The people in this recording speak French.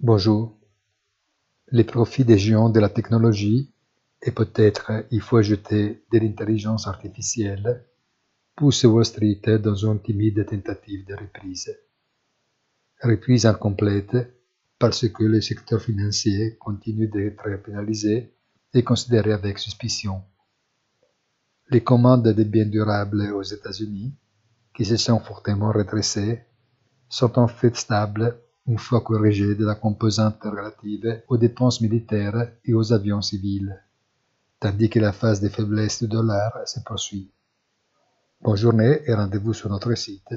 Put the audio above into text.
Bonjour. Les profits des géants de la technologie, et peut-être il faut ajouter de l'intelligence artificielle, poussent Wall Street dans une timide tentative de reprise. Reprise incomplète parce que le secteur financier continue d'être pénalisé et considéré avec suspicion. Les commandes de biens durables aux États-Unis, qui se sont fortement redressées, sont en fait stables une fois corrigées de la composante relative aux dépenses militaires et aux avions civils, tandis que la phase de faiblesse du dollar se poursuit. Bonne journée et rendez-vous sur notre site.